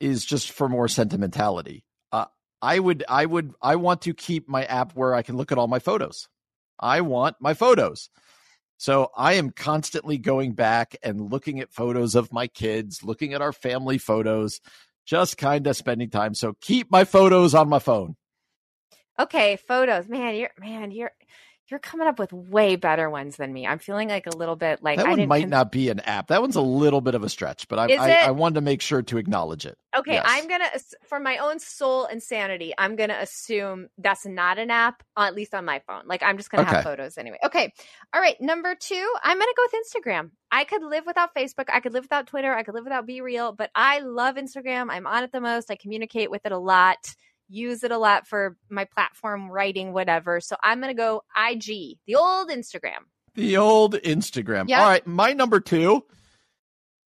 is just for more sentimentality. Uh, I would, I would, I want to keep my app where I can look at all my photos. I want my photos. So I am constantly going back and looking at photos of my kids, looking at our family photos, just kind of spending time. So keep my photos on my phone. Okay, photos. Man, you're man, you're you're coming up with way better ones than me. I'm feeling like a little bit like that I one might con- not be an app. That one's a little bit of a stretch, but I, I? I wanted to make sure to acknowledge it. Okay, Yes. I'm gonna for my own soul and sanity, I'm gonna assume that's not an app, at least on my phone. Like I'm just gonna have photos anyway. Okay, all right. Number two, I'm gonna go with Instagram. I could live without Facebook. I could live without Twitter. I could live without BeReal, but I love Instagram. I'm on it the most. I communicate with it a lot. Use it a lot for my platform writing, whatever. So I'm gonna go IG, the old Instagram. The old Instagram. Yeah. All right, my number two.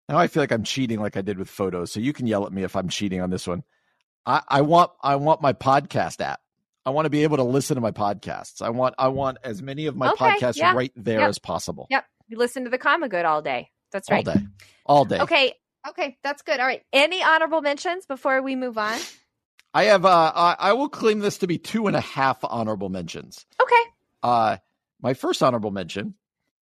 Now I feel like I'm cheating, like I did with photos. So you can yell at me if I'm cheating on this one. I, I want, I want my podcast app. I want to be able to listen to my podcasts. I want, I want as many of my Okay, podcasts yeah, right there yep. as possible. Yep, you listen to the Common Good all day. That's right. All day, all day. Okay. Okay, that's good. All right. Any honorable mentions before we move on? I have, uh, I, I will claim this to be two and a half honorable mentions. Okay. Uh, my first honorable mention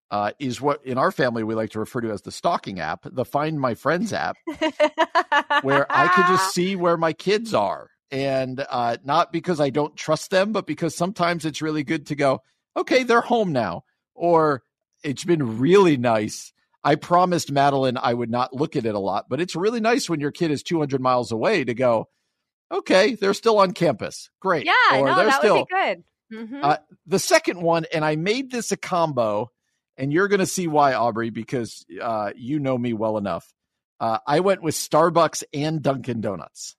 uh, is what in our family we like to refer to as the stalking app, the Find My Friends app. <laughs> where I could just see where my kids are. And uh, not because I don't trust them, but because sometimes it's really good to go, okay, they're home now. Or it's been really nice. I promised Madeline I would not look at it a lot, but it's really nice when your kid is 200 miles away to go, okay, they're still on campus. Great. Yeah, or no, they're that still, would be good. Mhm. Uh, the second one, and I made this a combo, and you're going to see why, Aubrey, because uh, you know me well enough. Uh, I went with Starbucks and Dunkin' Donuts.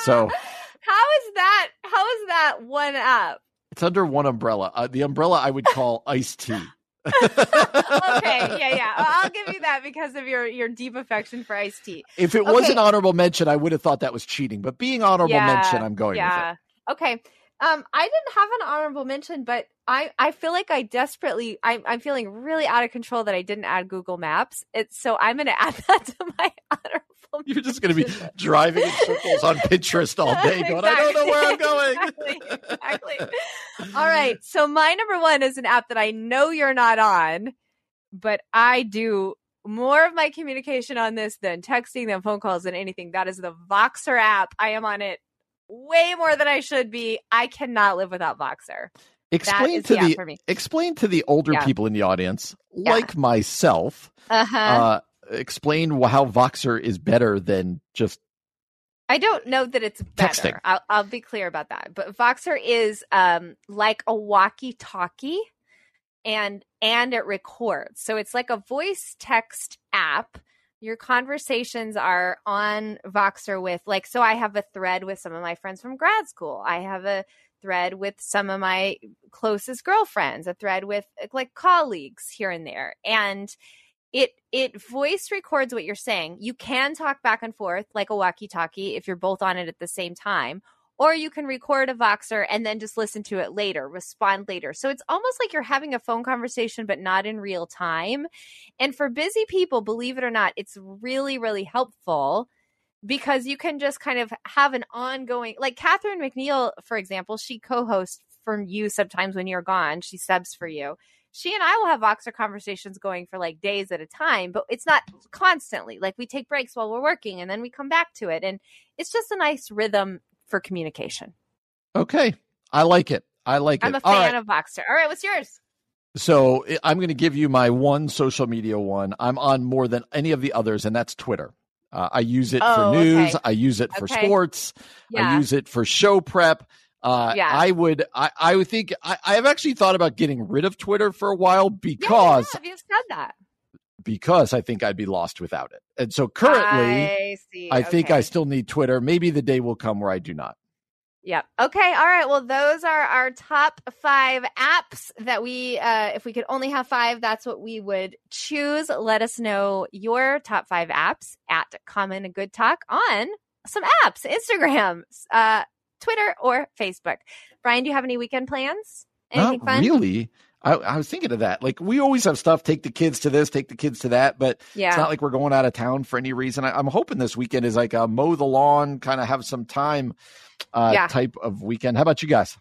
So- <laughs> how is that? How is that one up? It's under one umbrella. Uh, the umbrella I would call iced tea. <laughs> okay, yeah, yeah. <laughs> I'll give you that because of your your deep affection for iced tea. If it was an honorable mention, I would have thought that was cheating. But being honorable Yeah, mention, I'm going with yeah. it. Okay. Um, I didn't have an honorable mention, but I I feel like I desperately I'm I'm feeling really out of control that I didn't add Google Maps. It's so I'm going <laughs> to add that to my honorable. You're just going to be driving in circles on Pinterest all day, going, "I don't know where I'm going." <laughs> Exactly, exactly. All right. So my number one is an app that I know you're not on, but I do more of my communication on this than texting, than phone calls, than anything. That is the Voxer app. I am on it way more than I should be. I cannot live without Voxer. Explain to the the for me. explain to the older Yeah. people in the audience, Yeah. like myself, Uh-huh. uh, explain how Voxer is better than just I don't know that it's better. Texting. I'll, I'll be clear about that. But Voxer is um, like a walkie-talkie, and and it records. So it's like a voice text app. Your conversations are on Voxer with like. So I have a thread with some of my friends from grad school. I have a thread with some of my closest girlfriends. A thread with like colleagues here and there, and it it voice records what you're saying. You can talk back and forth like a walkie-talkie if you're both on it at the same time, or you can record a Voxer and then just listen to it later, respond later. So it's almost like you're having a phone conversation but not in real time. And for busy people, believe it or not, it's really really helpful because you can just kind of have an ongoing like Catherine McNiel, for example, she co-hosts for you sometimes when you're gone. She subs for you she and I will have Voxer conversations going for like days at a time, but it's not constantly. Like we take breaks while we're working and then we come back to it. And it's just a nice rhythm for communication. okay. I like it. I like it. I'm a fan right. of Voxer. All right, what's yours? So I'm going to give you my one social media one. I'm on more than any of the others, and that's Twitter. Uh, I use it Oh, for news. okay. I use it for Okay. sports. I use it for show prep. Uh, Yeah. I would, I, I would think, I, I have actually thought about getting rid of Twitter for a while Yeah, because, yeah, you've said that. Because I think I'd be lost without it. And so currently, I. I think I still need Twitter. Maybe the day will come where I do not. Yep. Okay. All right. Well, those are our top five apps that we, uh, if we could only have five, that's what we would choose. Let us know your top five apps at Common and Good Talk on some apps, Instagram, uh, Twitter, or Facebook. Brian, do you have any weekend plans? Anything not fun? really. I, I was thinking of that. Like we always have stuff. Take the kids to this. Take the kids to that. But Yeah. it's not like we're going out of town for any reason. I, I'm hoping this weekend is like a mow the lawn, kind of have some time uh, Yeah. type of weekend. How about you guys?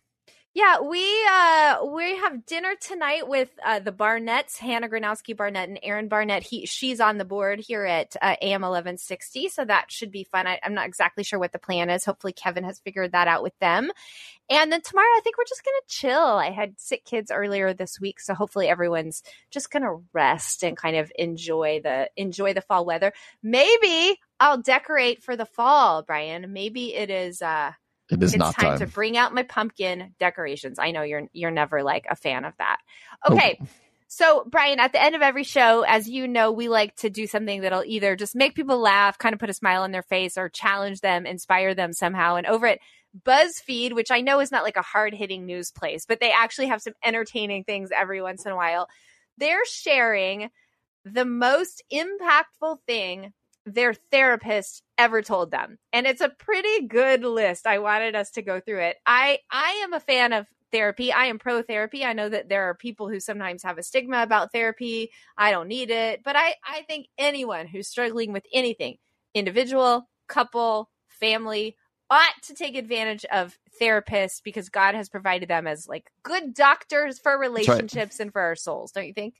Yeah, we uh we have dinner tonight with uh the Barnetts, Hannah Granowski Barnett and Aaron Barnett. He she's on the board here at uh, AM eleven sixty, so that should be fun. I, I'm not exactly sure what the plan is. Hopefully, Kevin has figured that out with them. And then tomorrow, I think we're just gonna chill. I had sick kids earlier this week, so hopefully everyone's just gonna rest and kind of enjoy the enjoy the fall weather. Maybe I'll decorate for the fall, Brian. Maybe it is. uh It is it's not time, time. to bring out my pumpkin decorations. I know you're you're never like a fan of that. Nope. Okay. So, Brian, at the end of every show, as you know, we like to do something that'll either just make people laugh, kind of put a smile on their face, or challenge them, inspire them somehow. And over at BuzzFeed, which I know is not like a hard hitting news place, but they actually have some entertaining things every once in a while. They're sharing the most impactful thing their therapist ever told them. And it's a pretty good list. I wanted us to go through it. I I am a fan of therapy. I am pro therapy. I know that there are people who sometimes have a stigma about therapy. I don't need it, but I I think anyone who's struggling with anything, individual, couple, family, ought to take advantage of therapists because God has provided them as like good doctors for right. relationships and for our souls, don't you think?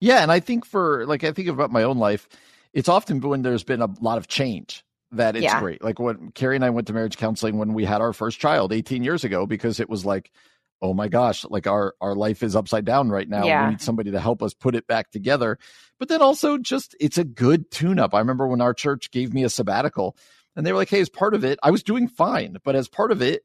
Yeah, and I think for like I think about my own life, it's often when there's been a lot of change that it's Yeah. great. Like when Carrie and I went to marriage counseling when we had our first child 18 years ago because it was like oh my gosh, like our our life is upside down right now. Yeah. We need somebody to help us put it back together. But then also just it's a good tune up. I remember when our church gave me a sabbatical and they were like, "Hey, as part of it, I was doing fine, but as part of it,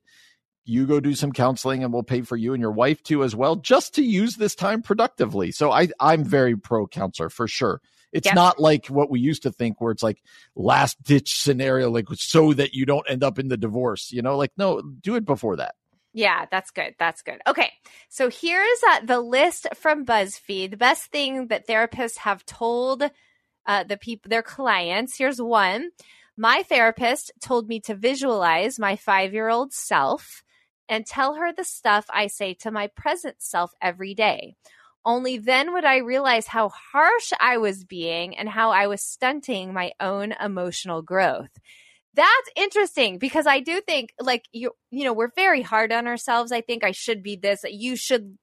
you go do some counseling and we'll pay for you and your wife too as well just to use this time productively." So I I'm very pro counselor for sure. It's Yep. not like what we used to think where it's like last ditch scenario like so that you don't end up in the divorce, you know? Like no, do it before that. Yeah, that's good. That's good. Okay. So here's uh, the list from BuzzFeed. The best thing that therapists have told uh, the people, their clients. Here's one. My therapist told me to visualize my five year old self and tell her the stuff I say to my present self every day. Only then would I realize how harsh I was being and how I was stunting my own emotional growth. That's interesting because I do think like you you know we're very hard on ourselves. I think I should be this. You should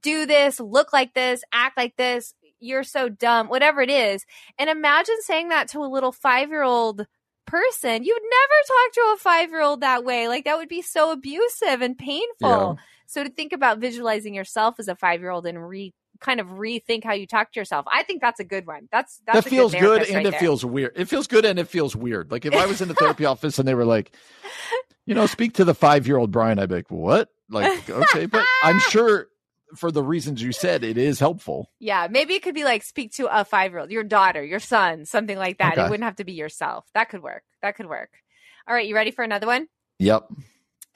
do this, look like this, act like this. You're so dumb, whatever it is. And imagine saying that to a little 5-year-old person. You'd never talk to a 5-year-old that way. Like that would be so abusive and painful. So to think about visualizing yourself as a 5-year-old and re kind of rethink how you talk to yourself. I think that's a good one. That's that's that feels good, and right it there. feels weird. It feels good and it feels weird. Like if I was in the therapy <laughs> office and they were like, you know, speak to the five year old Brian, I'd be like, what? Like, okay, but I'm <laughs> sure for the reasons you said, it is helpful. Yeah, maybe it could be like speak to a five year old, your daughter, your son, something like that. It wouldn't have to be yourself. That could work. That could work. All right, you ready for another one? Yep.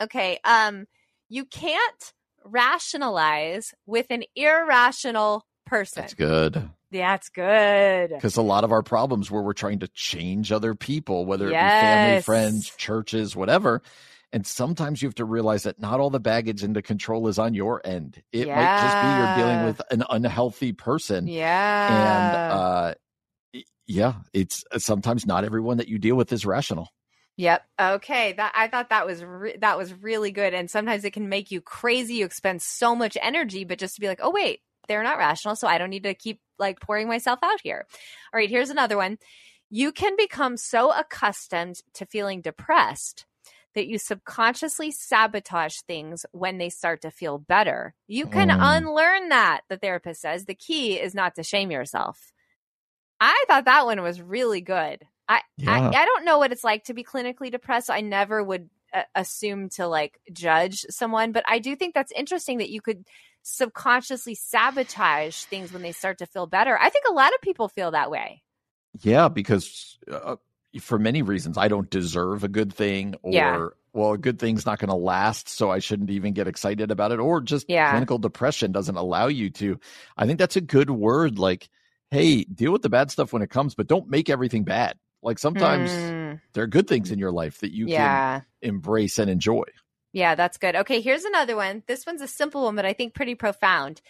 Okay. Um, you can't rationalize with an irrational person. That's good. Yeah, that's good. Because a lot of our problems where we're trying to change other people, whether it be family, friends, churches, whatever. And sometimes you have to realize that not all the baggage into control is on your end. It might just be you're dealing with an unhealthy person. Yeah. and uh yeah it's uh, sometimes not everyone that you deal with is rational Yep. Okay. That I thought that was re- that was really good. And sometimes it can make you crazy. You expend so much energy, but just to be like, oh wait, they're not rational, so I don't need to keep like pouring myself out here. All right. Here's another one. You can become so accustomed to feeling depressed that you subconsciously sabotage things when they start to feel better. You can Mm. unlearn that. The therapist says the key is not to shame yourself. I thought that one was really good. I, Yeah. I I don't know what it's like to be clinically depressed. I never would uh, assume to like judge someone, but I do think that's interesting that you could subconsciously sabotage things when they start to feel better. I think a lot of people feel that way. yeah because uh, for many reasons i don't deserve a good thing or Yeah. well a good thing's not going to last so i shouldn't even get excited about it or just Yeah. clinical depression doesn't allow you to i think that's a good word like hey deal with the bad stuff when it comes but don't make everything bad like sometimes Mm, there are good things in your life that you yeah. can embrace and enjoy Yeah, that's good. Okay, here's another one. This one's a simple one, but I think pretty profound.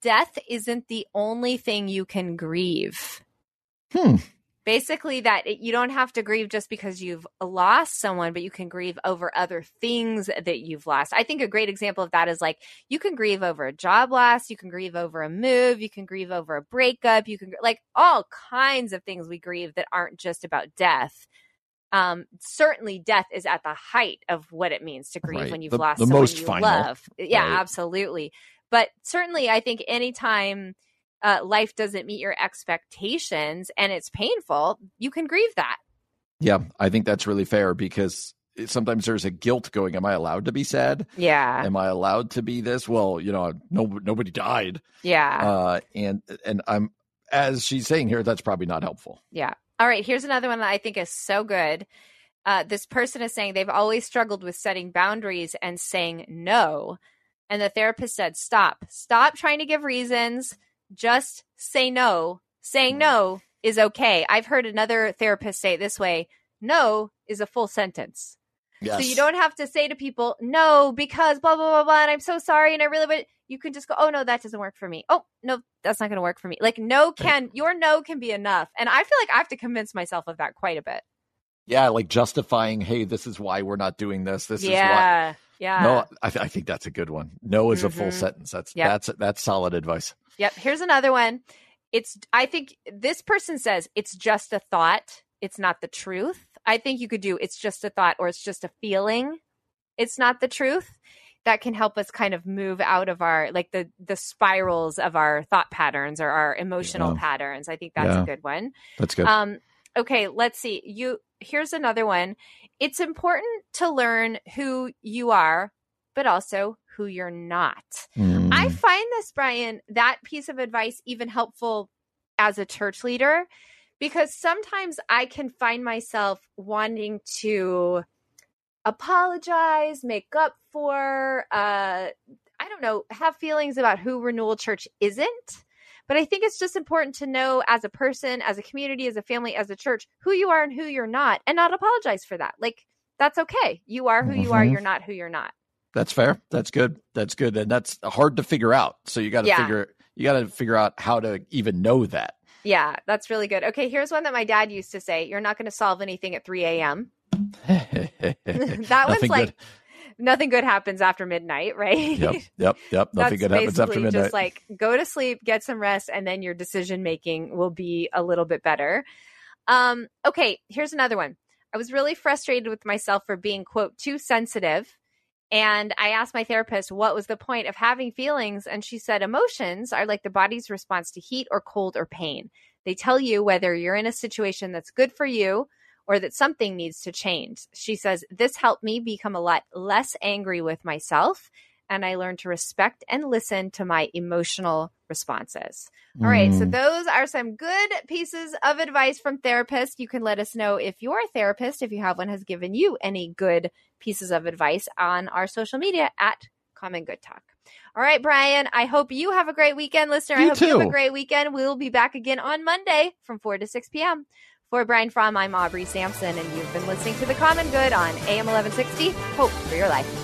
Death isn't the only thing you can grieve. hmm Basically, that it, you don't have to grieve just because you've lost someone, but you can grieve over other things that you've lost. I think a great example of that is like you can grieve over a job loss, you can grieve over a move, you can grieve over a breakup, you can like all kinds of things we grieve that aren't just about death. Um, certainly, death is at the height of what it means to grieve Right. when you've The- lost the someone most you final, love. Yeah, right. absolutely. But certainly, I think anytime uh, life doesn't meet your expectations and it's painful, you can grieve that. Yeah, I think that's really fair because sometimes there's a guilt going. Am I allowed to be sad? Yeah, Am I allowed to be this? Well, you know, no, nobody died, yeah, uh, and and I'm as she's saying here, that's probably not helpful. yeah. All right, here's another one that I think is so good. Uh, this person is saying they've always struggled with setting boundaries and saying no. And the therapist said, Stop. Stop trying to give reasons. Just say no. Saying no is okay. I've heard another therapist say it this way no is a full sentence. Yes. So you don't have to say to people, no, because blah, blah, blah, blah, and I'm so sorry. And I really, would, you can just go, oh, no, that doesn't work for me. Oh, no, that's not going to work for me. Like, no can, your no can be enough. And I feel like I have to convince myself of that quite a bit. Yeah, like justifying. Hey, this is why we're not doing this. This is why. Yeah. No, I, th- I think that's a good one. No is a full Mhm. sentence. That's Yep. that's that's solid advice. Yep. Here's another one. It's, I think this person says it's just a thought. It's not the truth. I think you could do it's just a thought or it's just a feeling. It's not the truth. that can help us kind of move out of our like the the spirals of our thought patterns or our emotional Yeah. patterns. I think that's Yeah. a good one. That's good. Um, okay, let's see. You here's another one. It's important to learn who you are, but also who you're not. Mm. I find this, Brian, that piece of advice even helpful as a church leader because sometimes I can find myself wanting to apologize, make up for, uh, I don't know, have feelings about who Renewal Church isn't. But I think it's just important to know as a person, as a community, as a family, as a church, who you are and who you're not, and not apologize for that. Like, that's okay. You are who you are. Mhm. You're not who you're not. That's fair. That's good. That's good. And that's hard to figure out. So you got to Yeah. figure you got to figure out how to even know that. Yeah, that's really good. Okay, here's one that my dad used to say You're not going to solve anything at 3 a.m. <laughs> <laughs> that one's like, nothing good happens after midnight, <laughs> right? Yep. Yep. Yep. Nothing good happens after midnight. just like go to sleep, get some rest, and then your decision making will be a little bit better. Um, okay, here's another one. I was really frustrated with myself for being, quote, too sensitive. And I asked my therapist what was the point of having feelings. And she said, emotions are like the body's response to heat or cold or pain. They tell you whether you're in a situation that's good for you or that something needs to change. She says, This helped me become a lot less angry with myself. And I learned to respect and listen to my emotional responses. All right. So, Mm. those are some good pieces of advice from therapists. You can let us know if your therapist, if you have one, has given you any good pieces of advice on our social media at Common Good Talk. All right, Brian, I hope you have a great weekend, listener. I You hope you have a great weekend. We'll be back again on Monday from 4 to 6 p.m. For Brian Fromm, I'm Aubrey Sampson, and you've been listening to The Common Good on AM 1160. Hope for your life.